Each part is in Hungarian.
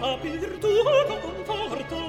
la virtù conforta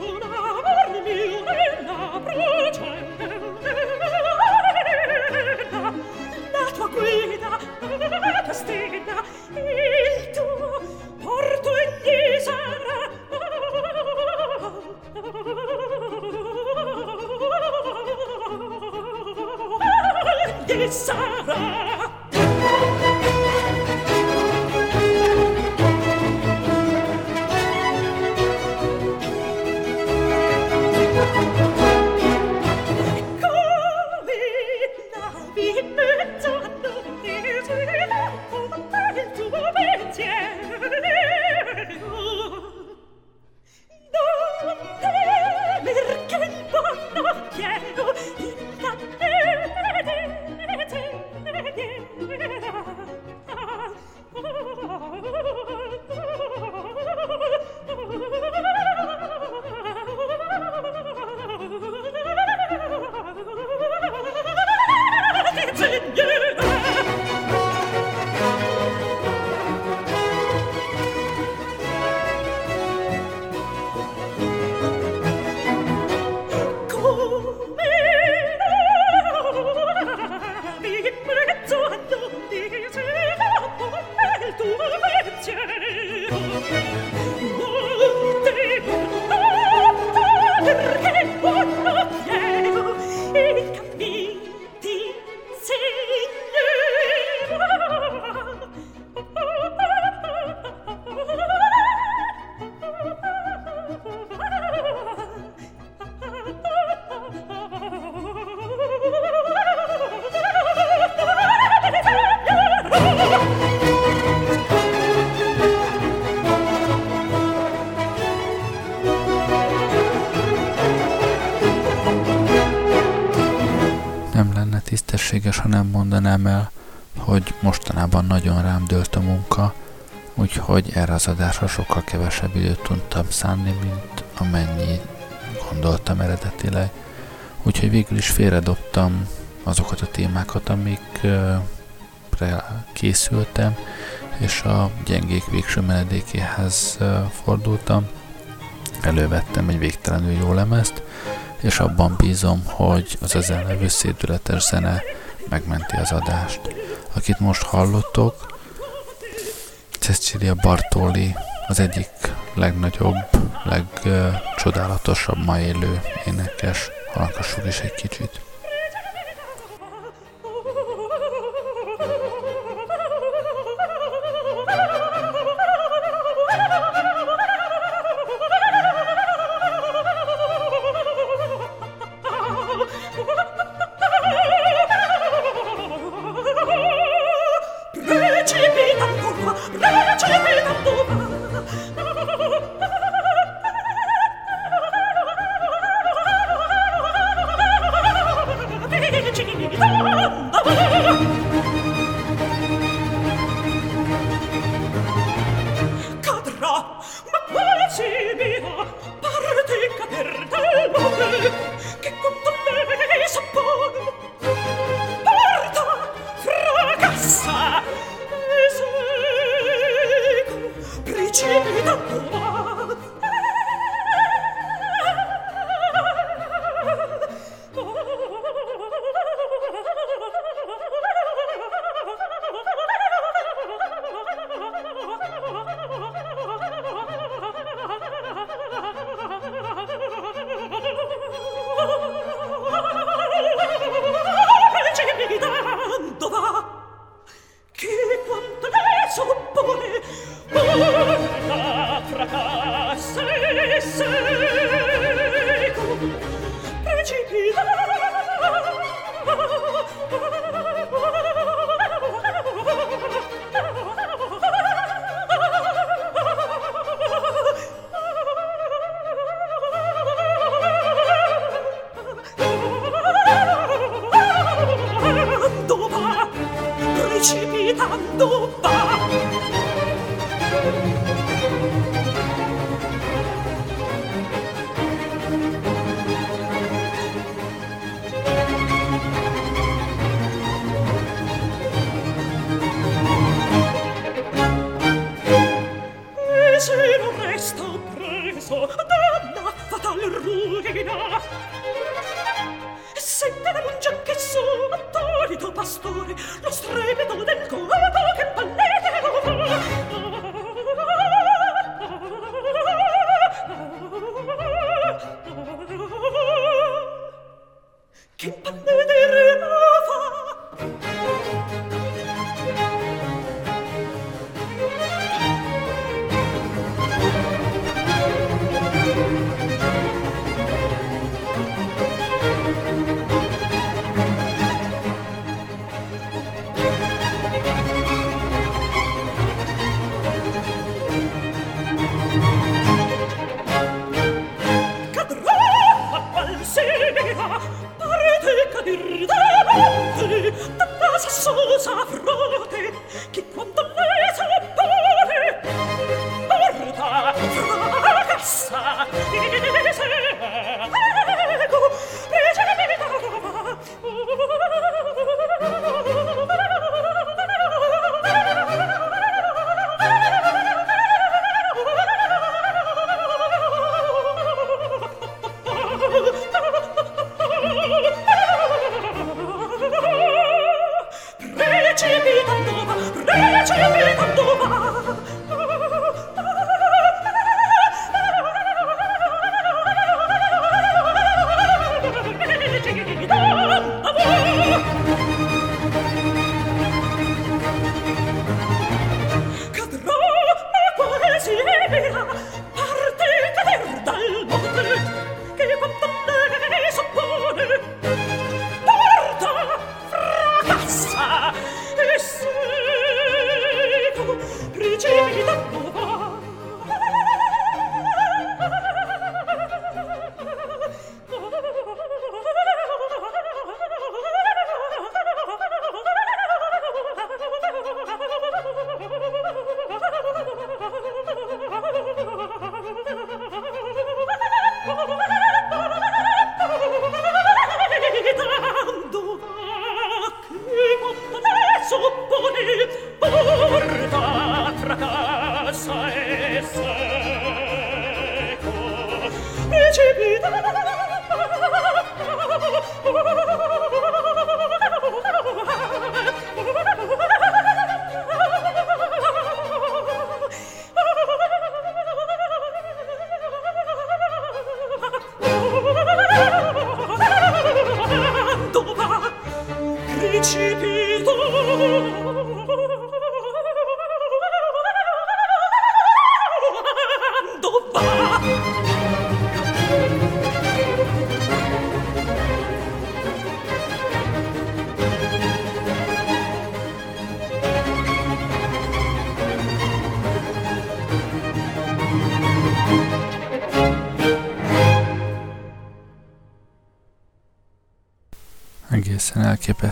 mondanám el, hogy mostanában nagyon rám dőlt a munka, úgyhogy erre az adásra sokkal kevesebb időt tudtam szánni, mint amennyi gondoltam eredetileg. Úgyhogy végül is félredobtam azokat a témákat, amikre készültem, és a gyengék végső menedékéhez fordultam. Elővettem egy végtelenül jó lemezt, és abban bízom, hogy az ezen levő szédületes zene megmenti az adást. Akit most hallottok, Cecilia Bartoli az egyik legnagyobb, legcsodálatosabb ma élő énekes. Hallgassuk is egy kicsit.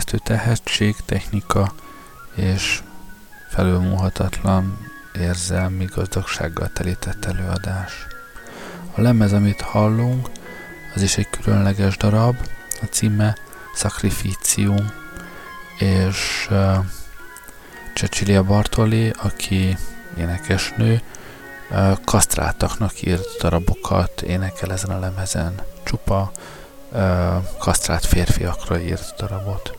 Elképesztő tehetség, technika és felülmúlhatatlan érzelmi gazdagsággal telített előadás. A lemez, amit hallunk, az is egy különleges darab, a címe Sacrificium, és uh, Cecilia Bartoli, aki énekesnő, kasztráltaknak írt darabokat, énekel ezen a lemezen. Csupa kasztrált férfiakra írt darabot.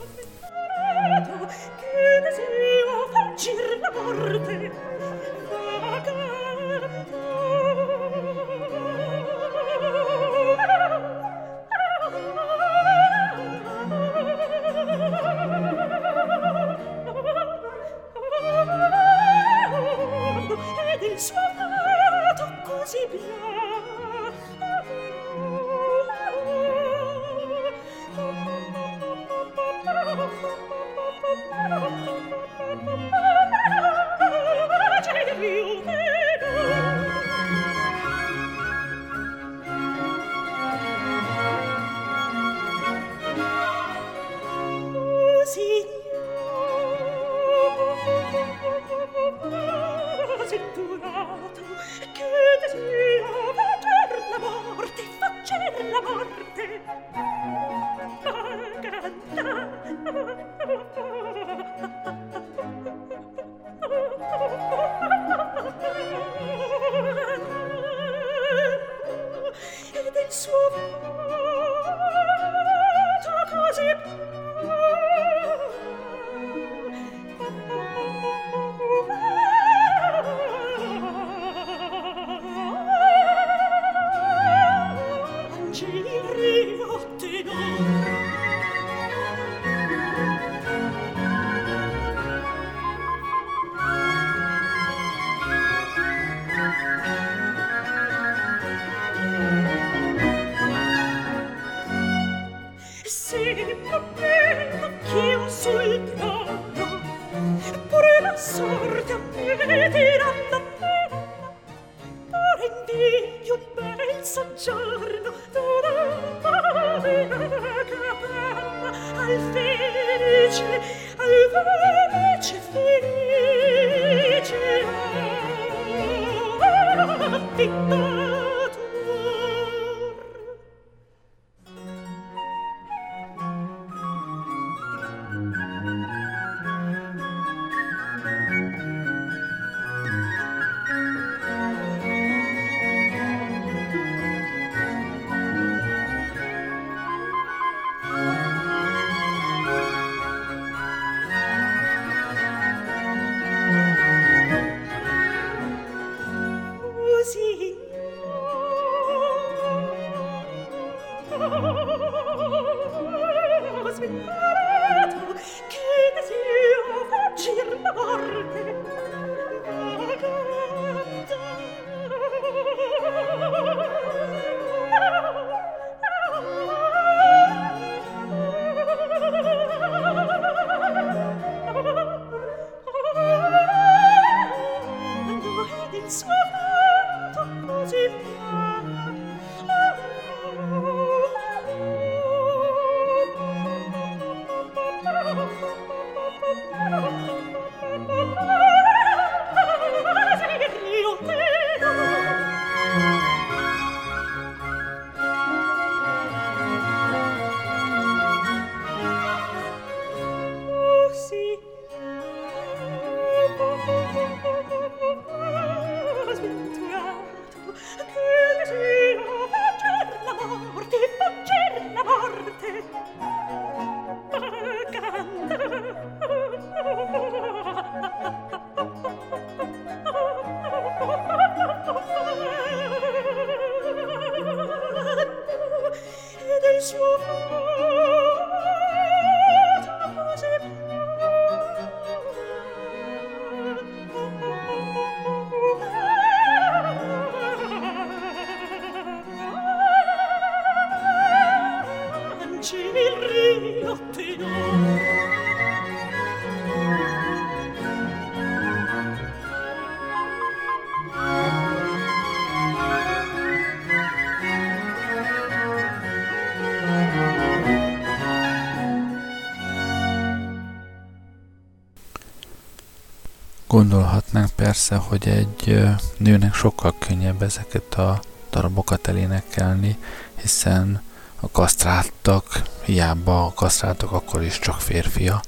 Gondolhatnánk persze, hogy egy nőnek sokkal könnyebb ezeket a darabokat elénekelni, hiszen a kasztráltak, hiába a kasztráltak akkor is csak férfia,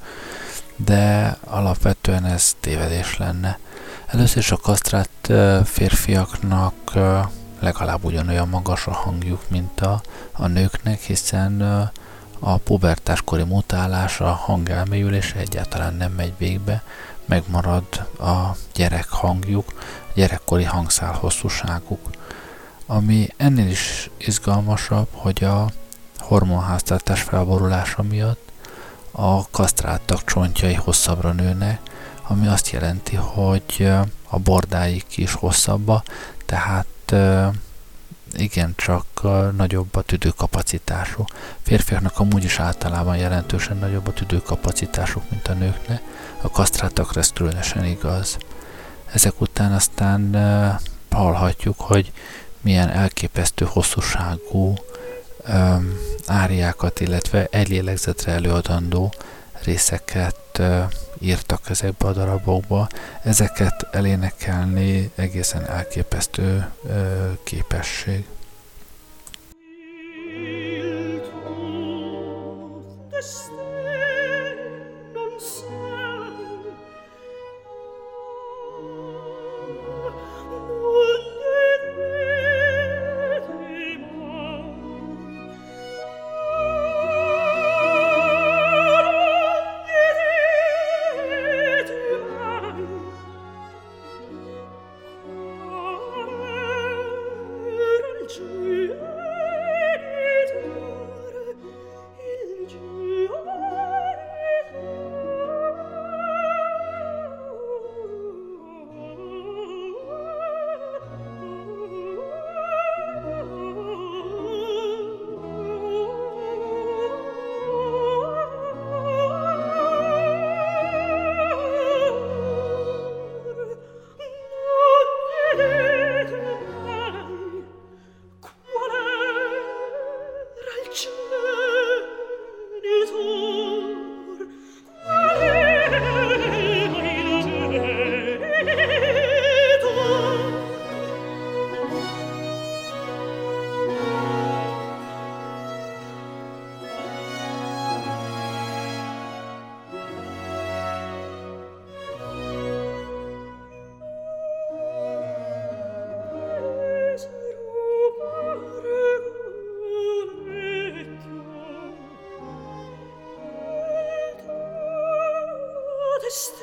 de alapvetően ez tévedés lenne. Először is a kasztrált férfiaknak legalább ugyanolyan magas a hangjuk, mint a, a nőknek, hiszen a pubertáskori mutálás, a hangelmélyülés egyáltalán nem megy végbe, megmarad a gyerek hangjuk, a gyerekkori hangszál hosszúságuk. Ami ennél is izgalmasabb, hogy a hormonháztartás felborulása miatt a kasztráltak csontjai hosszabbra nőnek, ami azt jelenti, hogy a bordáik is hosszabba, tehát igen, csak nagyobb a tüdőkapacitású. Férfiaknak amúgy is általában jelentősen nagyobb a tüdőkapacitásuk, mint a nőknek. A kasztráltakra ez különösen igaz. Ezek után aztán hallhatjuk, hogy milyen elképesztő hosszúságú um, áriákat, illetve egy előadandó részeket uh, írtak ezekbe a darabokba. Ezeket elénekelni egészen elképesztő uh, képesség. Just.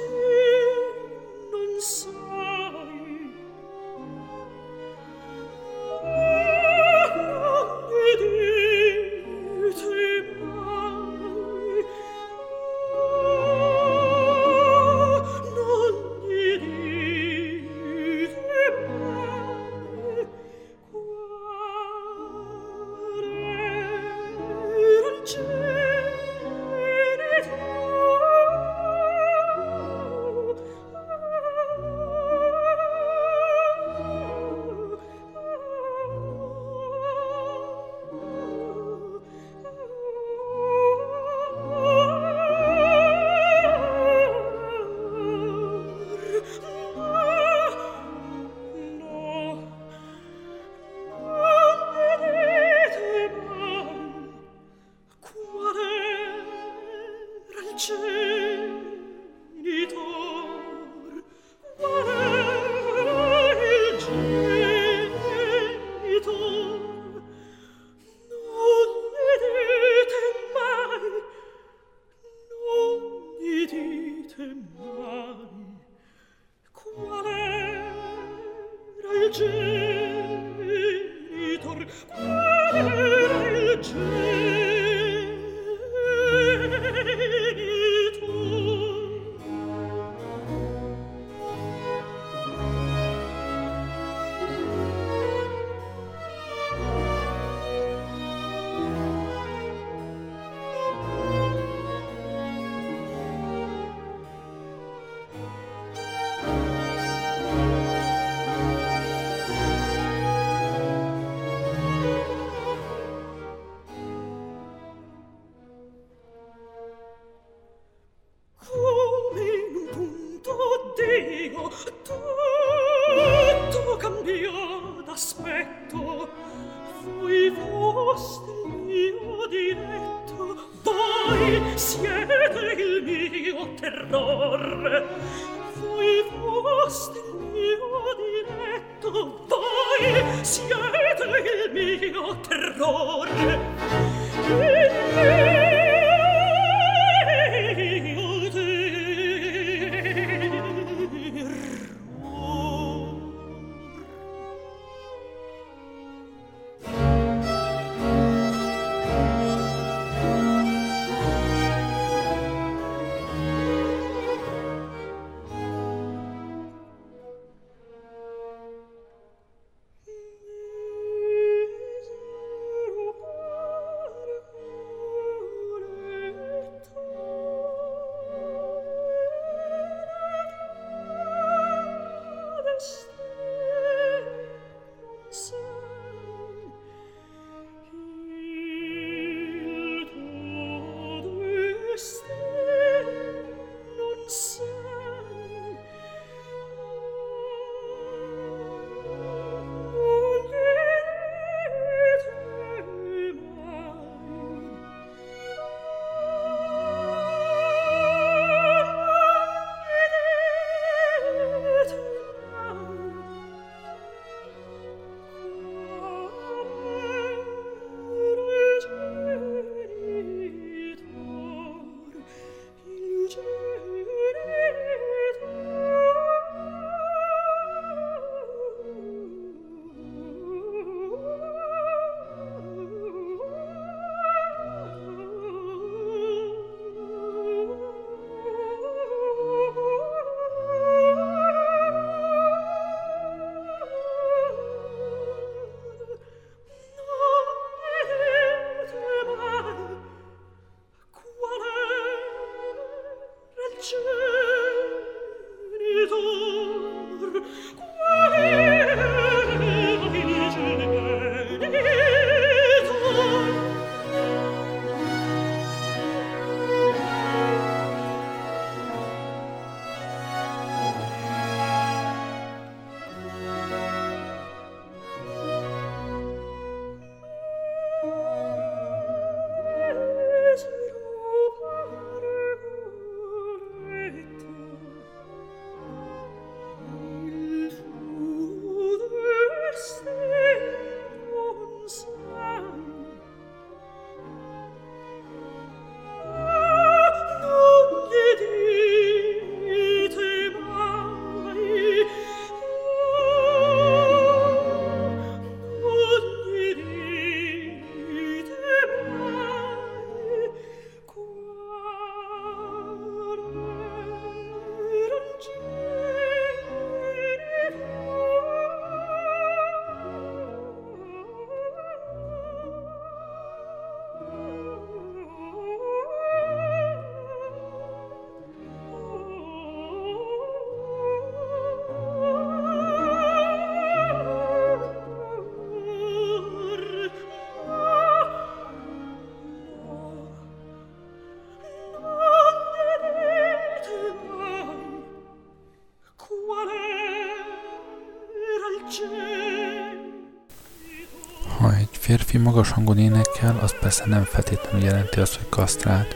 Férfi magas hangon énekel, az persze nem feltétlenül jelenti azt, hogy kasztrált.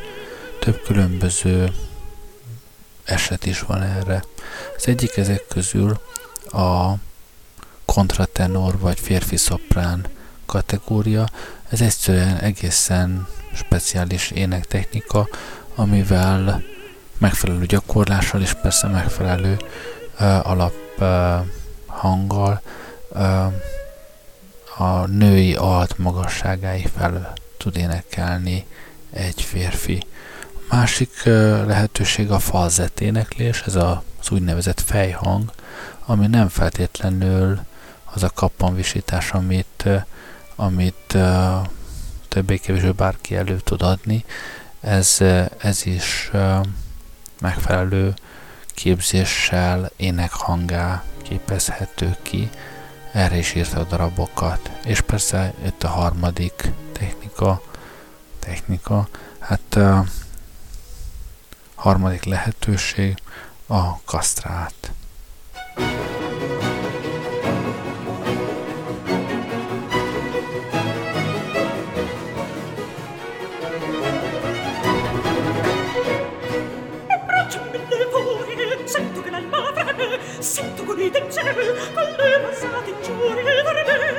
Több különböző eset is van erre. Az egyik ezek közül a kontratenor vagy férfi szoprán kategória. Ez egyszerűen egészen speciális énektechnika, amivel megfelelő gyakorlással és persze megfelelő uh, alap uh, hanggal uh, a női alt magasságái fel tud énekelni egy férfi. A másik lehetőség a falzett éneklés, ez az úgynevezett fejhang, ami nem feltétlenül az a kappanvisítás, amit, amit többé-kevésbé bárki elő tud adni. Ez, ez is megfelelő képzéssel énekhangá képezhető ki erre is írta a darabokat. És persze itt a harmadik technika, technika, hát a harmadik lehetőség a kasztrát. falzett sento con i ciel, con le passate ingiurie verme,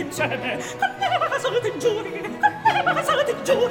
tutti insieme, con me passate in giù, con me passate in giù,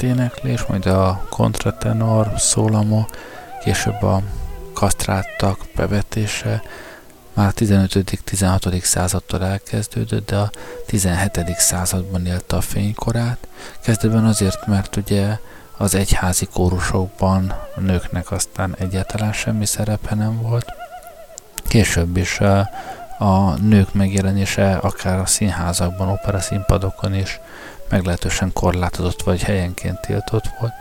éneklés, majd a kontratenor, szólamo, később a kasztráltak bevetése már a 15.-16. századtól elkezdődött, de a 17. században élte a fénykorát. Kezdetben azért, mert ugye az egyházi kórusokban a nőknek aztán egyáltalán semmi szerepe nem volt. Később is a nők megjelenése akár a színházakban, opera színpadokon is meglehetősen korlátozott vagy helyenként tiltott volt,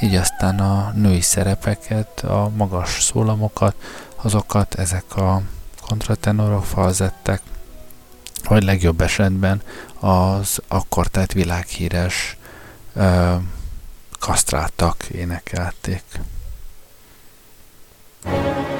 így aztán a női szerepeket, a magas szólamokat, azokat ezek a kontratenorok, falzettek, vagy legjobb esetben az akkor tett világhíres ö, kasztráltak énekelték. thank you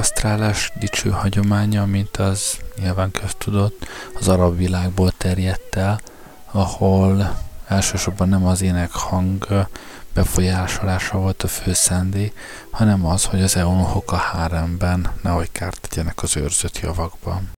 kasztrálás dicső hagyománya, mint az nyilván köztudott, az arab világból terjedt el, ahol elsősorban nem az ének hang befolyásolása volt a fő szándék, hanem az, hogy az eunuchok a háremben nehogy kárt tegyenek az őrzött javakban.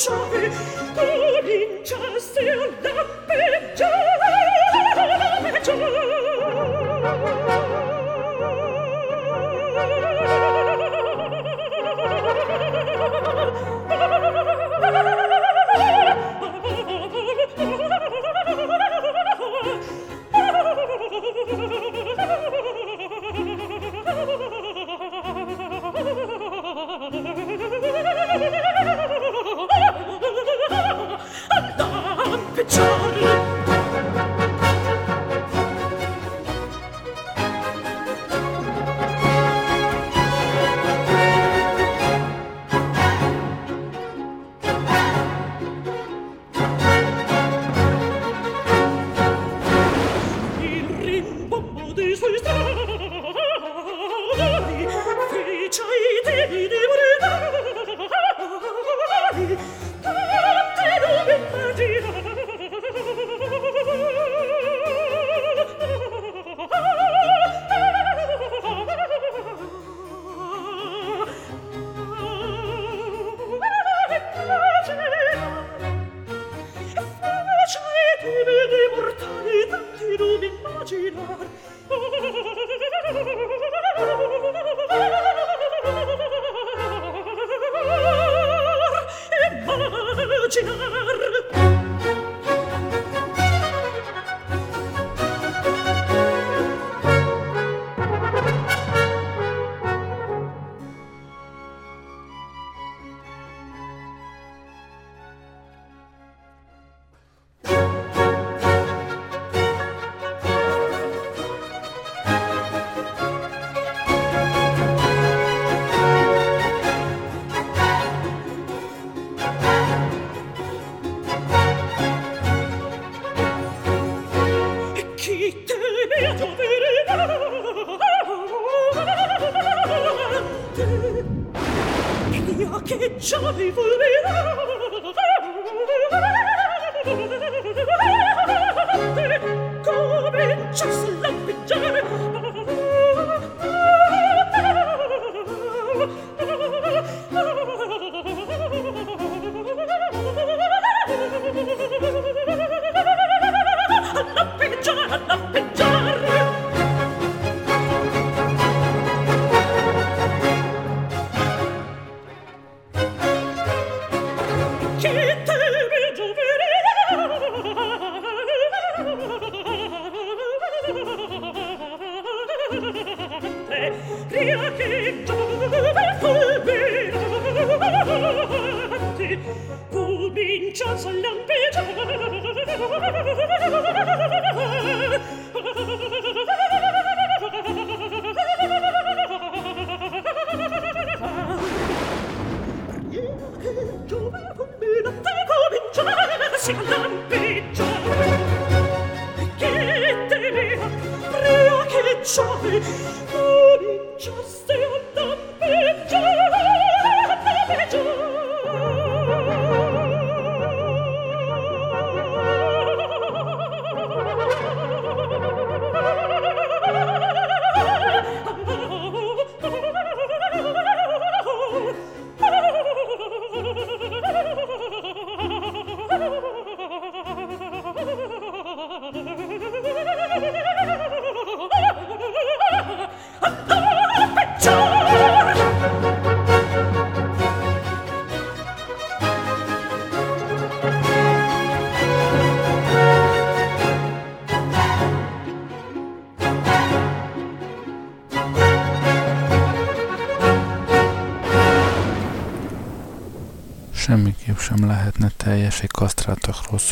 shopping.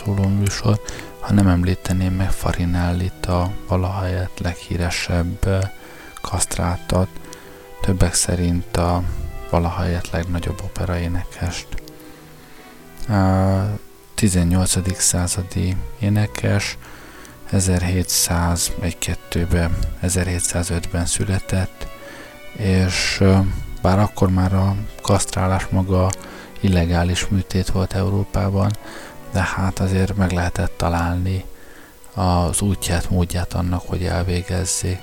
Szóló műsor, ha nem említeném meg Farinellit, a valahelyett leghíresebb kasztrátat, többek szerint a valahelyett legnagyobb operaénekest. A 18. századi énekes 1701-2-ben, 1705-ben született, és bár akkor már a kasztrálás maga illegális műtét volt Európában, de hát azért meg lehetett találni az útját, módját annak, hogy elvégezzék.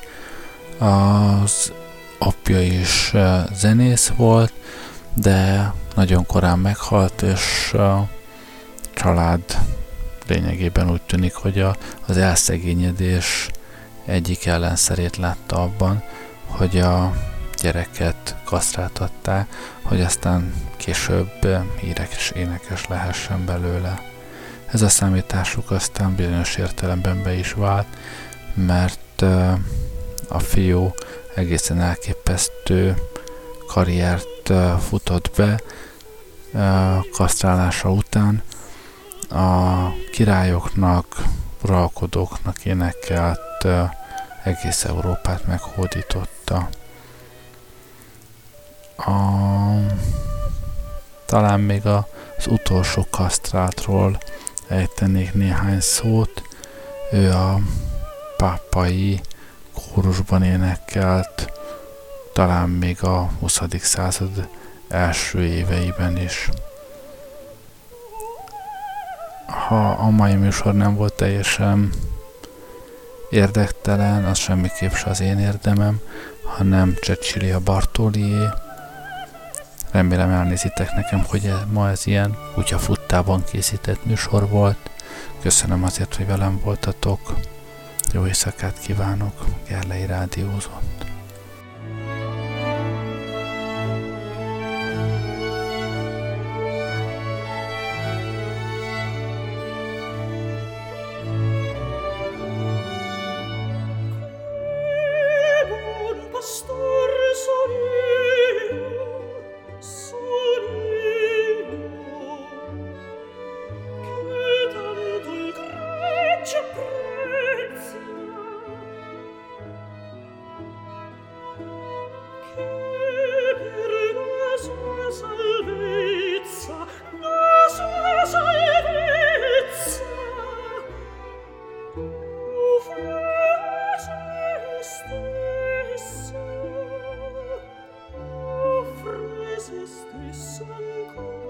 Az apja is zenész volt, de nagyon korán meghalt, és a család lényegében úgy tűnik, hogy a, az elszegényedés egyik ellenszerét látta abban, hogy a gyereket kasztráltatták, hogy aztán később híres énekes lehessen belőle. Ez a számításuk aztán bizonyos értelemben be is vált, mert a fiú egészen elképesztő karriert futott be kasztrálása után. A királyoknak, uralkodóknak énekelt egész Európát meghódította. A, talán még az utolsó kasztrátról ejtenék néhány szót. Ő a pápai kórusban énekelt, talán még a 20. század első éveiben is. ha a mai műsor nem volt teljesen érdektelen, az semmiképp se az én érdemem, hanem Ceccilia Bartolié. Remélem elnézitek nekem, hogy e- ma ez ilyen kutyafuttában készített műsor volt. Köszönöm azért, hogy velem voltatok. Jó éjszakát kívánok, Gerlei Rádiózott. Xuân